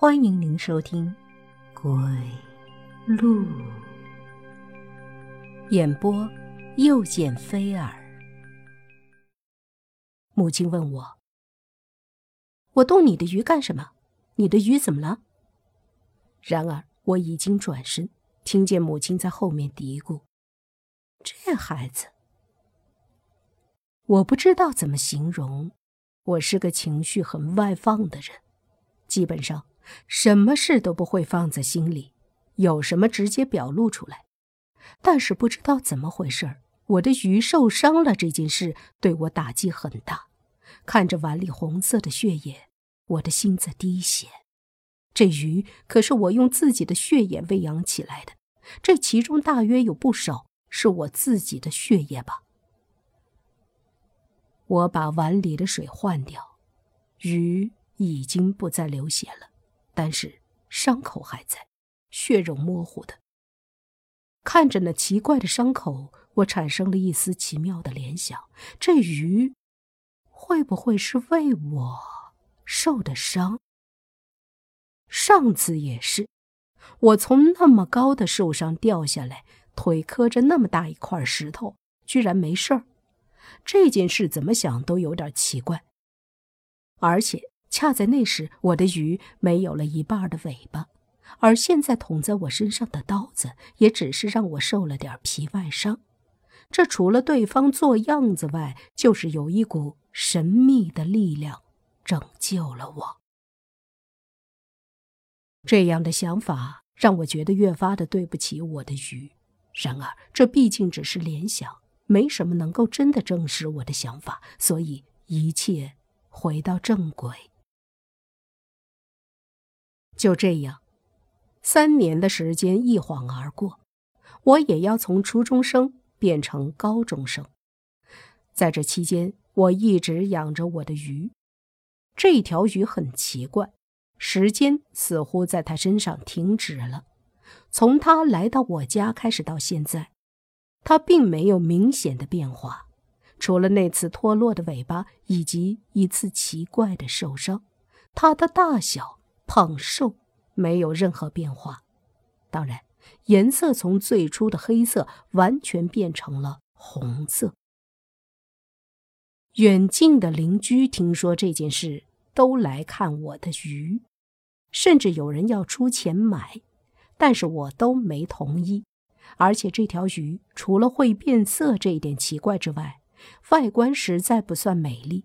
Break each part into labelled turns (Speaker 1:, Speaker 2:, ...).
Speaker 1: 欢迎您收听《鬼路》演播，又见菲儿。母亲问我：“我动你的鱼干什么？你的鱼怎么了？”然而我已经转身，听见母亲在后面嘀咕：“这孩子，我不知道怎么形容。我是个情绪很外放的人，基本上。”什么事都不会放在心里，有什么直接表露出来。但是不知道怎么回事我的鱼受伤了这件事对我打击很大。看着碗里红色的血液，我的心在滴血。这鱼可是我用自己的血液喂养起来的，这其中大约有不少是我自己的血液吧。我把碗里的水换掉，鱼已经不再流血了。但是伤口还在，血肉模糊的。看着那奇怪的伤口，我产生了一丝奇妙的联想：这鱼会不会是为我受的伤？上次也是，我从那么高的树上掉下来，腿磕着那么大一块石头，居然没事儿。这件事怎么想都有点奇怪，而且。恰在那时，我的鱼没有了一半的尾巴，而现在捅在我身上的刀子，也只是让我受了点皮外伤。这除了对方做样子外，就是有一股神秘的力量拯救了我。这样的想法让我觉得越发的对不起我的鱼。然而，这毕竟只是联想，没什么能够真的证实我的想法，所以一切回到正轨。就这样，三年的时间一晃而过，我也要从初中生变成高中生。在这期间，我一直养着我的鱼。这条鱼很奇怪，时间似乎在它身上停止了。从它来到我家开始到现在，它并没有明显的变化，除了那次脱落的尾巴以及一次奇怪的受伤。它的大小。胖瘦没有任何变化，当然，颜色从最初的黑色完全变成了红色。远近的邻居听说这件事，都来看我的鱼，甚至有人要出钱买，但是我都没同意。而且这条鱼除了会变色这一点奇怪之外，外观实在不算美丽。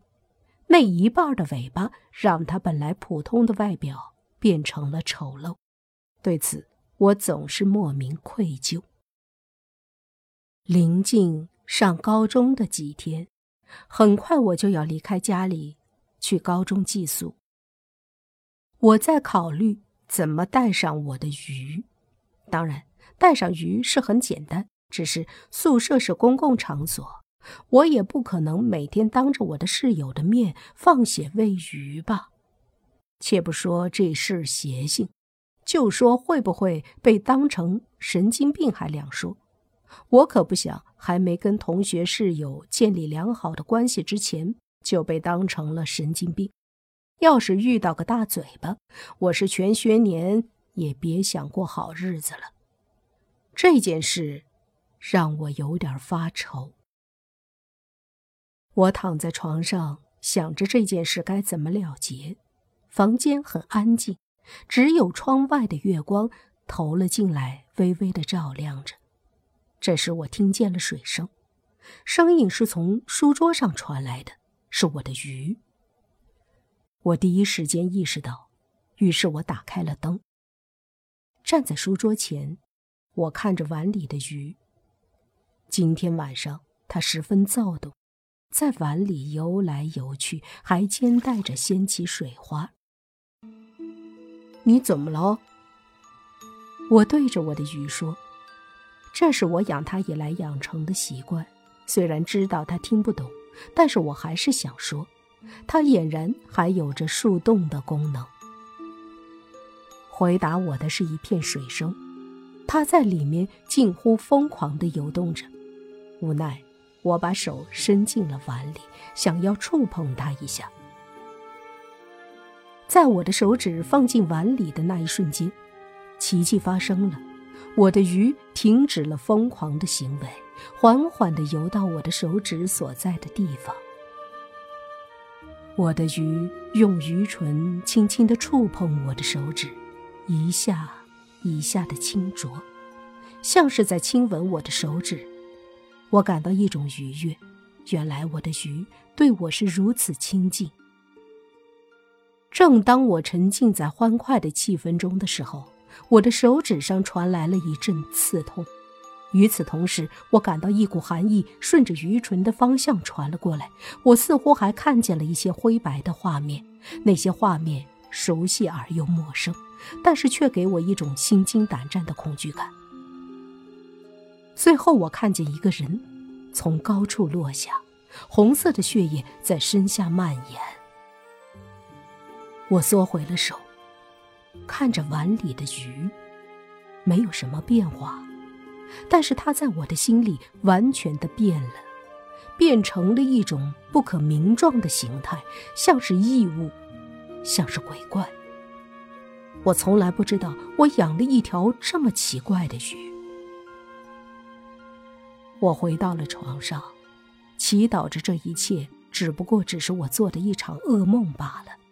Speaker 1: 那一半的尾巴让它本来普通的外表。变成了丑陋，对此我总是莫名愧疚。临近上高中的几天，很快我就要离开家里去高中寄宿。我在考虑怎么带上我的鱼。当然，带上鱼是很简单，只是宿舍是公共场所，我也不可能每天当着我的室友的面放血喂鱼吧。且不说这事邪性，就说会不会被当成神经病还两说。我可不想还没跟同学室友建立良好的关系之前就被当成了神经病。要是遇到个大嘴巴，我是全学年也别想过好日子了。这件事让我有点发愁。我躺在床上想着这件事该怎么了结。房间很安静，只有窗外的月光投了进来，微微的照亮着。这时我听见了水声，声音是从书桌上传来的，是我的鱼。我第一时间意识到，于是我打开了灯，站在书桌前，我看着碗里的鱼。今天晚上它十分躁动，在碗里游来游去，还兼带着掀起水花。你怎么了？我对着我的鱼说：“这是我养它以来养成的习惯。虽然知道它听不懂，但是我还是想说，它俨然还有着树洞的功能。”回答我的是一片水声，它在里面近乎疯狂地游动着。无奈，我把手伸进了碗里，想要触碰它一下。在我的手指放进碗里的那一瞬间，奇迹发生了，我的鱼停止了疯狂的行为，缓缓地游到我的手指所在的地方。我的鱼用鱼唇轻轻地触碰我的手指，一下一下的轻啄，像是在亲吻我的手指。我感到一种愉悦，原来我的鱼对我是如此亲近。正当我沉浸在欢快的气氛中的时候，我的手指上传来了一阵刺痛。与此同时，我感到一股寒意顺着鱼唇的方向传了过来。我似乎还看见了一些灰白的画面，那些画面熟悉而又陌生，但是却给我一种心惊胆战的恐惧感。最后，我看见一个人从高处落下，红色的血液在身下蔓延。我缩回了手，看着碗里的鱼，没有什么变化。但是它在我的心里完全的变了，变成了一种不可名状的形态，像是异物，像是鬼怪。我从来不知道我养了一条这么奇怪的鱼。我回到了床上，祈祷着这一切只不过只是我做的一场噩梦罢了。